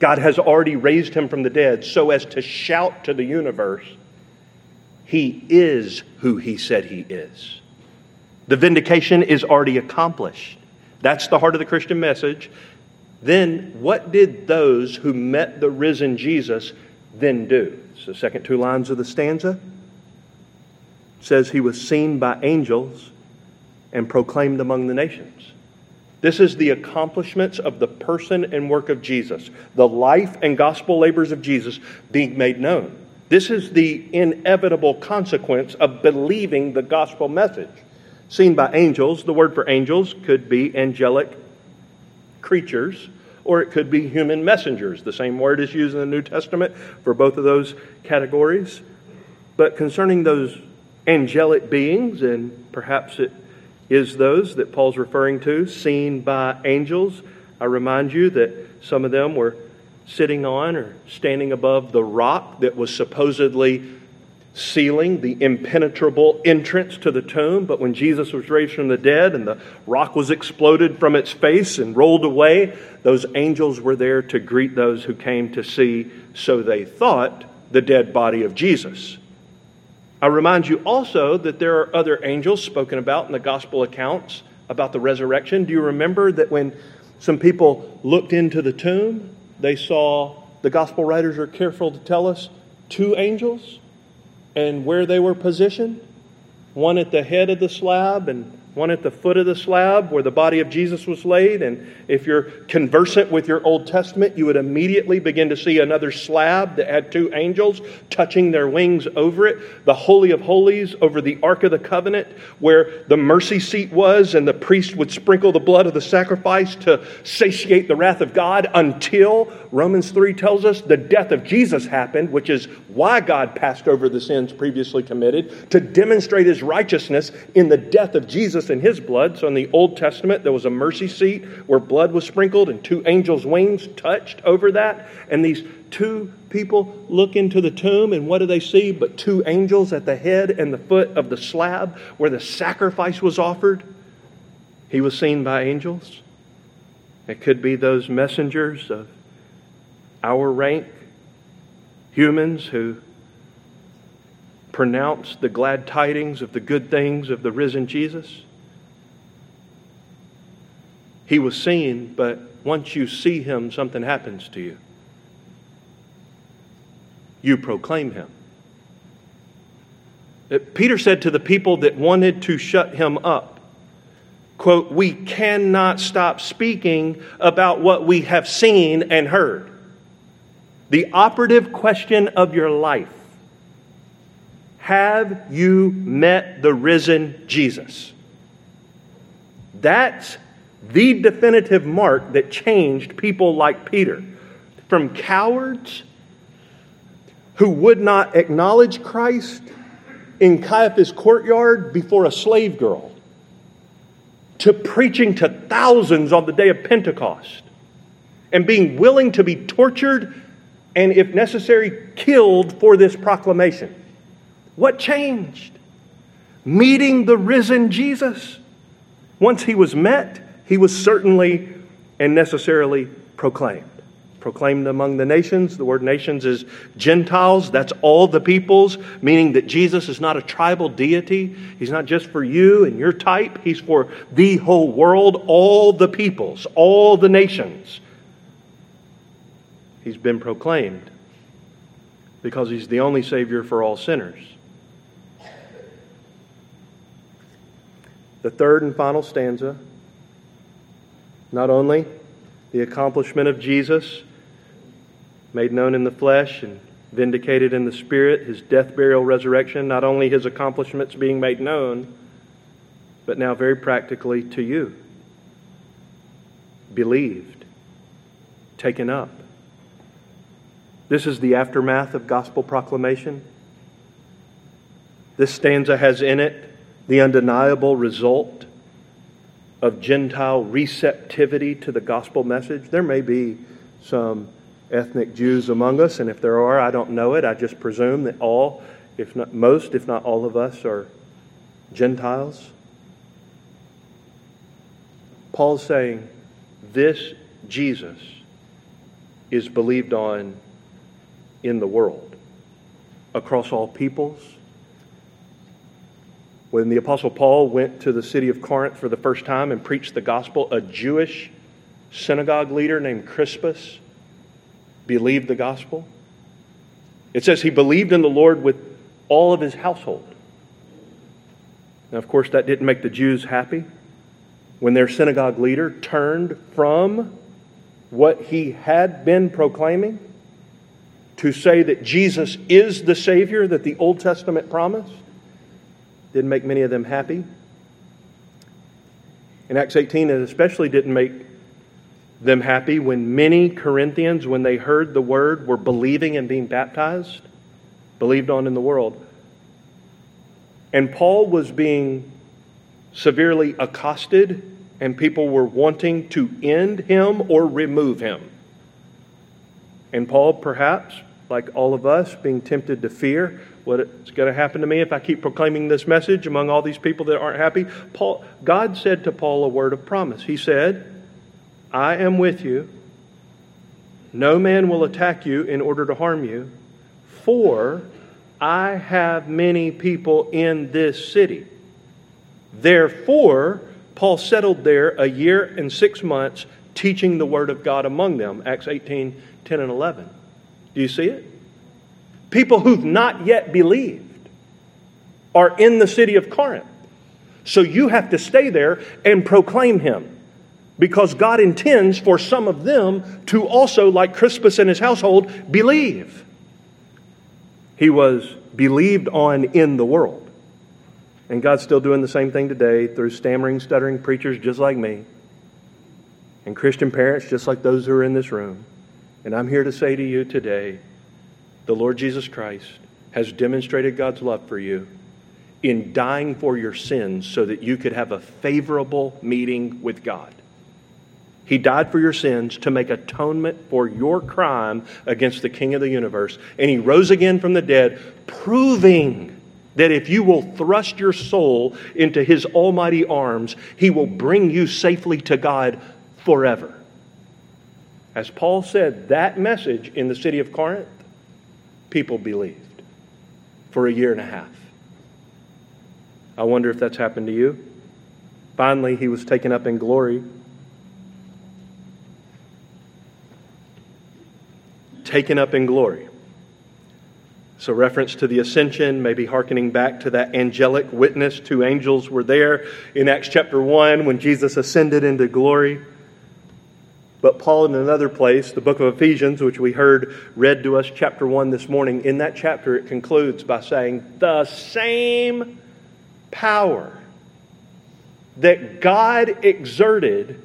God has already raised him from the dead so as to shout to the universe, He is who He said He is. The vindication is already accomplished. That's the heart of the Christian message. Then, what did those who met the risen Jesus then do? It's the second two lines of the stanza. It says he was seen by angels and proclaimed among the nations. This is the accomplishments of the person and work of Jesus, the life and gospel labors of Jesus being made known. This is the inevitable consequence of believing the gospel message. Seen by angels, the word for angels could be angelic creatures or it could be human messengers. The same word is used in the New Testament for both of those categories. But concerning those angelic beings, and perhaps it is those that Paul's referring to, seen by angels. I remind you that some of them were sitting on or standing above the rock that was supposedly sealing the impenetrable entrance to the tomb. But when Jesus was raised from the dead and the rock was exploded from its face and rolled away, those angels were there to greet those who came to see, so they thought, the dead body of Jesus. I remind you also that there are other angels spoken about in the gospel accounts about the resurrection. Do you remember that when some people looked into the tomb, they saw, the gospel writers are careful to tell us, two angels and where they were positioned? One at the head of the slab and one at the foot of the slab where the body of Jesus was laid. And if you're conversant with your Old Testament, you would immediately begin to see another slab that had two angels touching their wings over it. The Holy of Holies over the Ark of the Covenant, where the mercy seat was, and the priest would sprinkle the blood of the sacrifice to satiate the wrath of God until Romans 3 tells us the death of Jesus happened, which is why God passed over the sins previously committed, to demonstrate his righteousness in the death of Jesus Jesus in his blood. So in the Old Testament, there was a mercy seat where blood was sprinkled and two angels' wings touched over that. And these two people look into the tomb, and what do they see? But two angels at the head and the foot of the slab where the sacrifice was offered. He was seen by angels. It could be those messengers of our rank, humans who pronounce the glad tidings of the good things of the risen Jesus. He was seen, but once you see him, something happens to you. You proclaim him. Uh, Peter said to the people that wanted to shut him up, quote, We cannot stop speaking about what we have seen and heard. The operative question of your life Have you met the risen Jesus? That's the definitive mark that changed people like Peter from cowards who would not acknowledge Christ in Caiaphas' courtyard before a slave girl to preaching to thousands on the day of Pentecost and being willing to be tortured and, if necessary, killed for this proclamation. What changed? Meeting the risen Jesus. Once he was met, he was certainly and necessarily proclaimed. Proclaimed among the nations. The word nations is Gentiles. That's all the peoples, meaning that Jesus is not a tribal deity. He's not just for you and your type, He's for the whole world, all the peoples, all the nations. He's been proclaimed because He's the only Savior for all sinners. The third and final stanza not only the accomplishment of Jesus, made known in the flesh and vindicated in the spirit, his death, burial, resurrection, not only his accomplishments being made known, but now very practically to you. Believed, taken up. This is the aftermath of gospel proclamation. This stanza has in it the undeniable result of Gentile receptivity to the gospel message. There may be some ethnic Jews among us, and if there are, I don't know it. I just presume that all, if not most, if not all of us, are Gentiles. Paul's saying this Jesus is believed on in the world, across all peoples. When the Apostle Paul went to the city of Corinth for the first time and preached the gospel, a Jewish synagogue leader named Crispus believed the gospel. It says he believed in the Lord with all of his household. Now, of course, that didn't make the Jews happy when their synagogue leader turned from what he had been proclaiming to say that Jesus is the Savior that the Old Testament promised. Didn't make many of them happy. In Acts 18, it especially didn't make them happy when many Corinthians, when they heard the word, were believing and being baptized, believed on in the world. And Paul was being severely accosted, and people were wanting to end him or remove him. And Paul, perhaps, like all of us, being tempted to fear what's going to happen to me if I keep proclaiming this message among all these people that aren't happy. Paul, God said to Paul a word of promise. He said, I am with you. No man will attack you in order to harm you, for I have many people in this city. Therefore, Paul settled there a year and six months teaching the word of God among them. Acts 18 10 and 11. Do you see it? People who've not yet believed are in the city of Corinth. So you have to stay there and proclaim him because God intends for some of them to also, like Crispus and his household, believe. He was believed on in the world. And God's still doing the same thing today through stammering, stuttering preachers just like me, and Christian parents just like those who are in this room. And I'm here to say to you today the Lord Jesus Christ has demonstrated God's love for you in dying for your sins so that you could have a favorable meeting with God. He died for your sins to make atonement for your crime against the King of the universe. And he rose again from the dead, proving that if you will thrust your soul into his almighty arms, he will bring you safely to God forever. As Paul said, that message in the city of Corinth, people believed for a year and a half. I wonder if that's happened to you. Finally, he was taken up in glory taken up in glory. So, reference to the ascension, maybe hearkening back to that angelic witness. Two angels were there in Acts chapter 1 when Jesus ascended into glory. But Paul, in another place, the book of Ephesians, which we heard read to us, chapter 1 this morning, in that chapter it concludes by saying, The same power that God exerted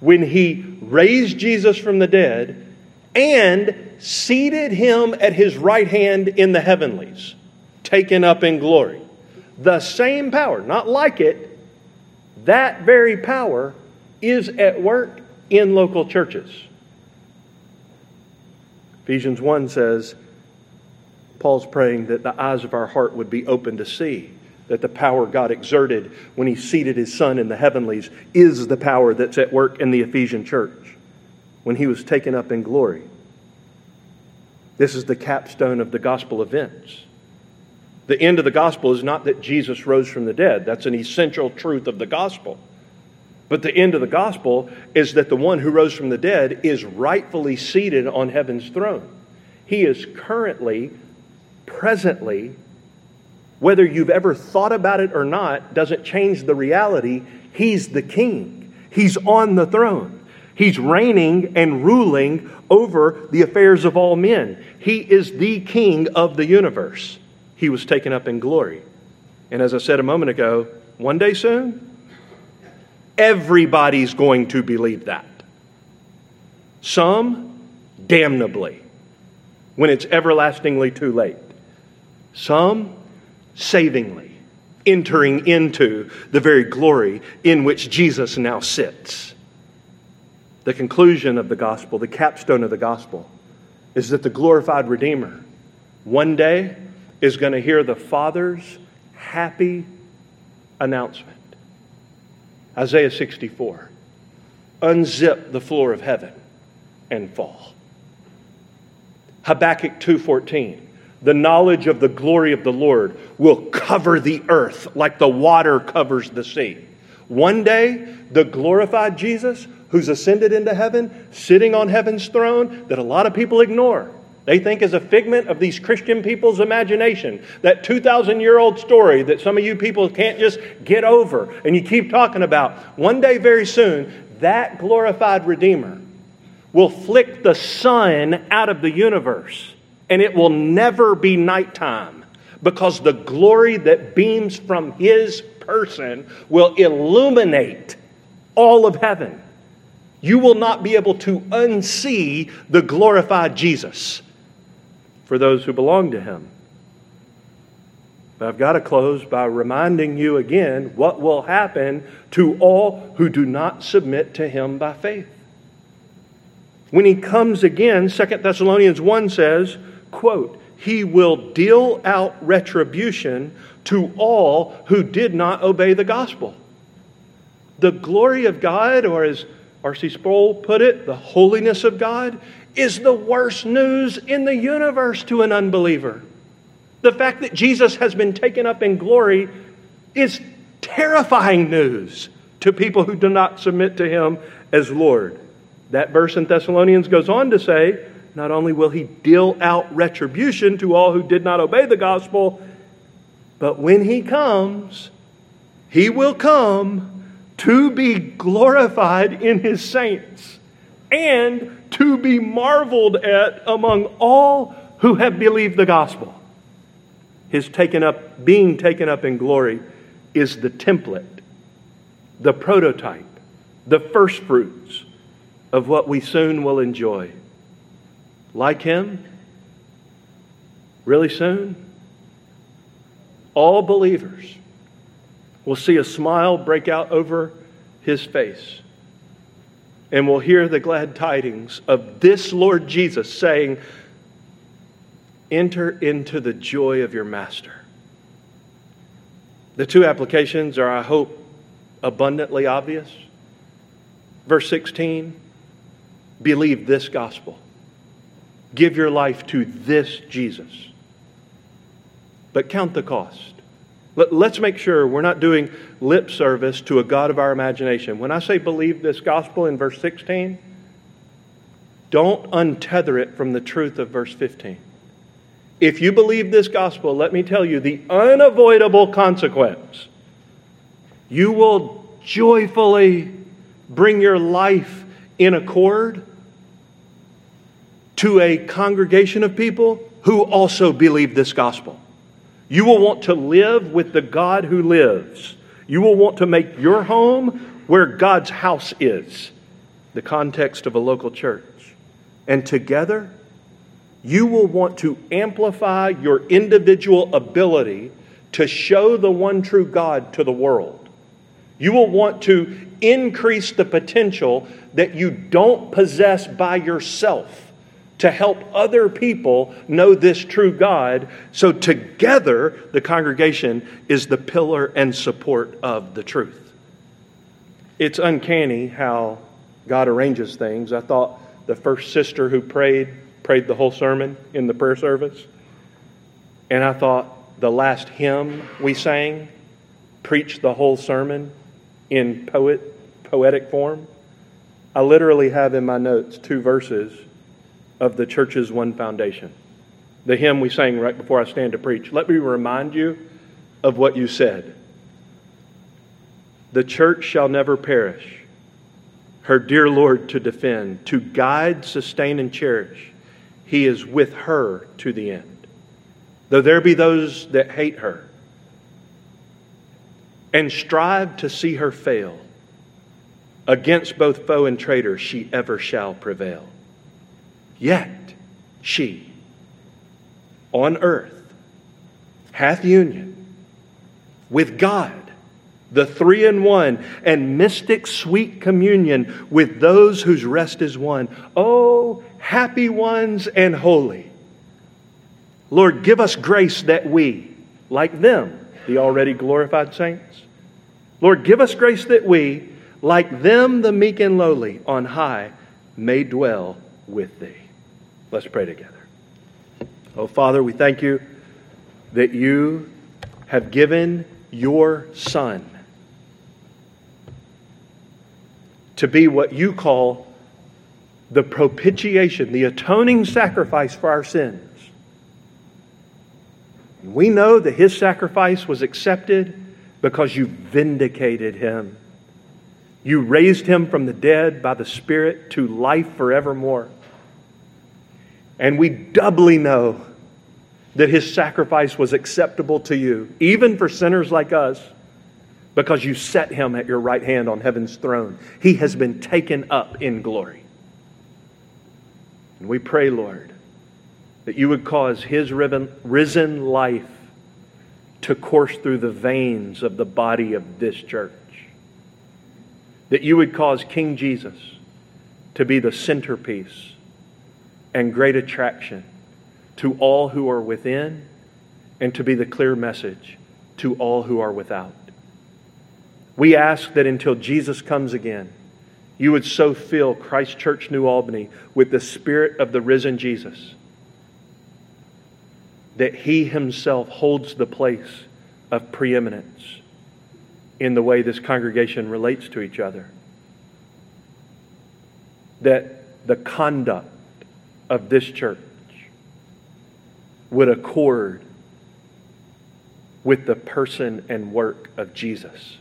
when he raised Jesus from the dead and seated him at his right hand in the heavenlies, taken up in glory. The same power, not like it, that very power is at work in local churches. Ephesians 1 says, Paul's praying that the eyes of our heart would be open to see that the power God exerted when he seated his son in the heavenlies is the power that's at work in the Ephesian church when he was taken up in glory. This is the capstone of the gospel events. The end of the gospel is not that Jesus rose from the dead, that's an essential truth of the gospel. But the end of the gospel is that the one who rose from the dead is rightfully seated on heaven's throne. He is currently, presently, whether you've ever thought about it or not, doesn't change the reality. He's the king, he's on the throne. He's reigning and ruling over the affairs of all men. He is the king of the universe. He was taken up in glory. And as I said a moment ago, one day soon, everybody's going to believe that. Some damnably, when it's everlastingly too late. Some savingly, entering into the very glory in which Jesus now sits the conclusion of the gospel, the capstone of the gospel, is that the glorified Redeemer one day is going to hear the Father's happy announcement. Isaiah 64. unzip the floor of heaven and fall. Habakkuk 2:14 The knowledge of the glory of the Lord will cover the earth like the water covers the sea. One day, the glorified Jesus who's ascended into heaven, sitting on heaven's throne that a lot of people ignore. They think is a figment of these Christian people's imagination. That 2,000 year old story that some of you people can't just get over and you keep talking about. One day, very soon, that glorified Redeemer will flick the sun out of the universe and it will never be nighttime because the glory that beams from his person will illuminate all of heaven. You will not be able to unsee the glorified Jesus for those who belong to him. But I've got to close by reminding you again what will happen to all who do not submit to him by faith. When he comes again, 2 Thessalonians 1 says, quote, he will deal out retribution to all who did not obey the gospel. The glory of God, or as R.C. Sproul put it, the holiness of God, is the worst news in the universe to an unbeliever. The fact that Jesus has been taken up in glory is terrifying news to people who do not submit to him as Lord. That verse in Thessalonians goes on to say, not only will he deal out retribution to all who did not obey the gospel, but when he comes, he will come to be glorified in his saints and to be marveled at among all who have believed the gospel. His taken up, being taken up in glory is the template, the prototype, the first fruits of what we soon will enjoy. Like him, really soon, all believers will see a smile break out over his face and will hear the glad tidings of this Lord Jesus saying, Enter into the joy of your master. The two applications are, I hope, abundantly obvious. Verse 16 believe this gospel, give your life to this Jesus, but count the cost. Let, us make sure we're not doing lip service to a God of our imagination. When I say believe this gospel in verse 16, don't untether it from the truth of verse 15. If you believe this gospel, let me tell you the unavoidable consequence. You will joyfully bring your life in accord to a congregation of people who also believe this gospel. You will want to live with the God who lives. You will want to make your home where God's house is, the context of a local church. And together, you will want to amplify your individual ability to show the one true God to the world. You will want to increase the potential that you don't possess by yourself to help other people know this true God. So, together, the congregation is the pillar and support of the truth. It's uncanny how God arranges things. I thought the first sister who prayed, prayed the whole sermon in the prayer service. And I thought the last hymn we sang preached the whole sermon in poet, poetic form. I literally have in my notes two verses of the church's one foundation. The hymn we sang right before I stand to preach. Let me remind you of what you said. The church shall never perish, her dear Lord to defend, to guide, sustain, and cherish. He is with her to the end. Though there be those that hate her and strive to see her fail, against both foe and traitor she ever shall prevail. Yet she on earth hath union with God, the three in one, and mystic sweet communion with those whose rest is won. Oh, happy ones and holy. Lord, give us grace that we, like them, the already glorified saints, Lord, give us grace that we, like them, the meek and lowly on high may dwell with thee. Let's pray together. Oh, Father, we thank you that you have given your Son to be what you call the propitiation, the atoning sacrifice for our sins. We know that his sacrifice was accepted because you vindicated him. You raised him from the dead by the Spirit to life forevermore. And we doubly know that his sacrifice was acceptable to you, even for sinners like us, because you set him at your right hand on heaven's throne. He has been taken up in glory. And we pray, Lord, that you would cause his risen life to course through the veins of the body of this church. That you would cause King Jesus to be the centerpiece and great attraction to all who are within and to be the clear message to all who are without. We ask that until Jesus comes again, you would so fill Christ Church New Albany with the Spirit of the risen Jesus that He Himself holds the place of preeminence in the way this congregation relates to each other. That the conduct of this church would accord with the person and work of Jesus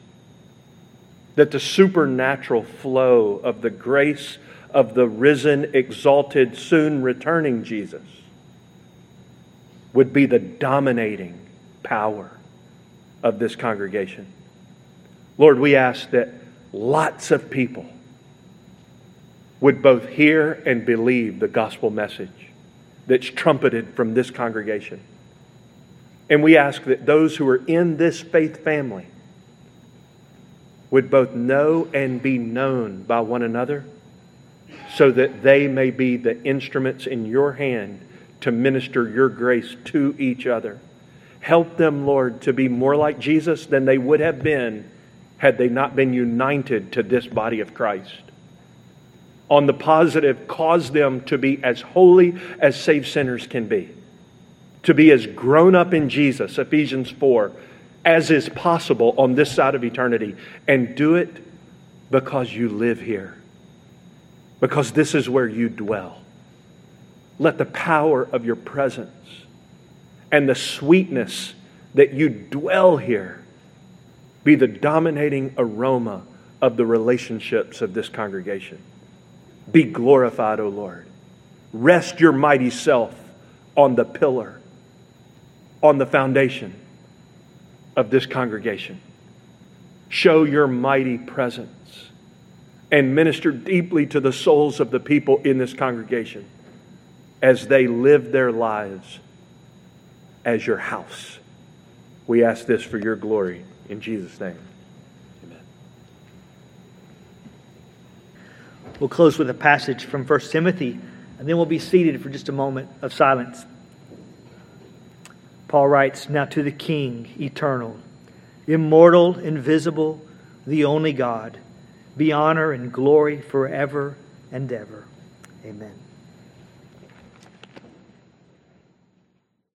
that the supernatural flow of the grace of the risen, exalted, soon returning Jesus would be the dominating power of this congregation. Lord, we ask that lots of people would both hear and believe the gospel message that's trumpeted from this congregation. And we ask that those who are in this faith family would both know and be known by one another so that they may be the instruments in your hand to minister your grace to each other. Help them, Lord, to be more like Jesus than they would have been had they not been united to this body of Christ. On the positive, cause them to be as holy as saved sinners can be, to be as grown up in Jesus, Ephesians 4 as is possible on this side of eternity and do it because you live here, because this is where you dwell. Let the power of your presence and the sweetness that you dwell here be the dominating aroma of the relationships of this congregation. Be glorified, O Lord. Rest your mighty self on the pillar, on the foundation of this congregation. Show your mighty presence and minister deeply to the souls of the people in this congregation as they live their lives as your house. We ask this for your glory in Jesus' name. We'll close with a passage from 1 Timothy, and then we'll be seated for just a moment of silence. Paul writes, Now to the King, eternal, immortal, invisible, the only God, be honor and glory forever and ever. Amen.